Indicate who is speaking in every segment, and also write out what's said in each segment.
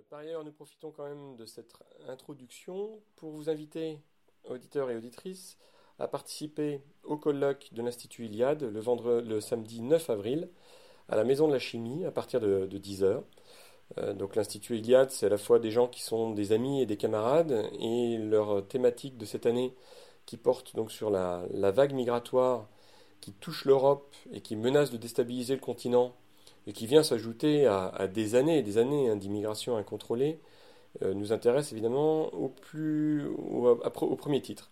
Speaker 1: Euh, par ailleurs, nous profitons quand même de cette introduction pour vous inviter, auditeurs et auditrices, à participer au colloque de l'Institut Iliade le, vendredi, le samedi 9 avril à la Maison de la Chimie à partir de, 10h. Euh, donc l'Institut Iliade, c'est à la fois des gens qui sont des amis et des camarades, et leur thématique de cette année qui porte donc sur la, vague migratoire qui touche l'Europe et qui menace de déstabiliser le continent et qui vient s'ajouter à, des années et des années hein, d'immigration incontrôlée, euh, nous intéresse évidemment au, plus, au, premier titre.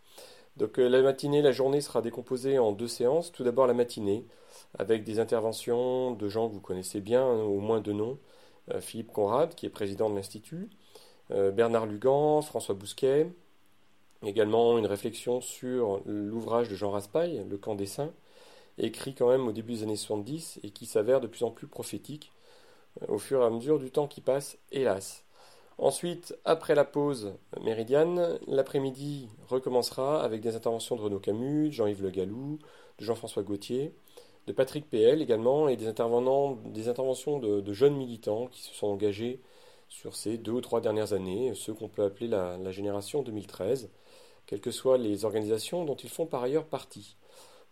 Speaker 1: Donc euh, la matinée, la journée sera décomposée en deux séances. Tout d'abord la matinée, avec des interventions de gens que vous connaissez bien, hein, au moins deux noms. Euh, Philippe Conrad, qui est président de l'Institut, Bernard Lugan, François Bousquet, également une réflexion sur l'ouvrage de Jean Raspail, Le camp des saints, écrit quand même au début des années 70 et qui s'avère de plus en plus prophétique euh, au fur et à mesure du temps qui passe, hélas. Ensuite, après la pause méridiane, l'après-midi recommencera avec des interventions de Renaud Camus, de Jean-Yves Le Gallou, de Jean-François Gauthier, de Patrick PL également, et des, interventions de, jeunes militants qui se sont engagés sur ces deux ou trois dernières années, ceux qu'on peut appeler la génération 2013, quelles que soient les organisations dont ils font par ailleurs partie.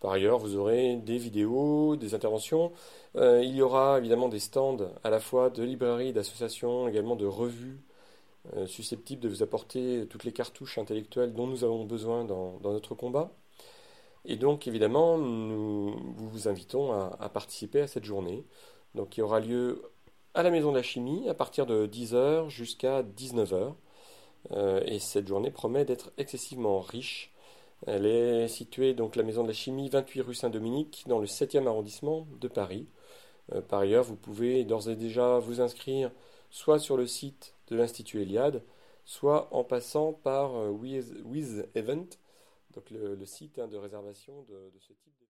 Speaker 1: Par ailleurs, vous aurez des vidéos, des interventions. Euh, il y aura évidemment des stands à la fois de librairies, d'associations, également de revues euh, susceptibles de vous apporter toutes les cartouches intellectuelles dont nous avons besoin dans, notre combat. Et donc, évidemment, nous vous invitons à, participer à cette journée. Donc, qui aura lieu à la Maison de la Chimie à partir de 10h jusqu'à 19h. Euh, et cette journée promet d'être excessivement riche elle est située, donc la Maison de la Chimie, 28 rue Saint-Dominique, dans le 7e arrondissement de Paris. Euh, par ailleurs, vous pouvez d'ores et déjà vous inscrire soit sur le site de l'Institut Eliade, soit en passant par euh, donc le, site hein, de réservation de, de ce type de...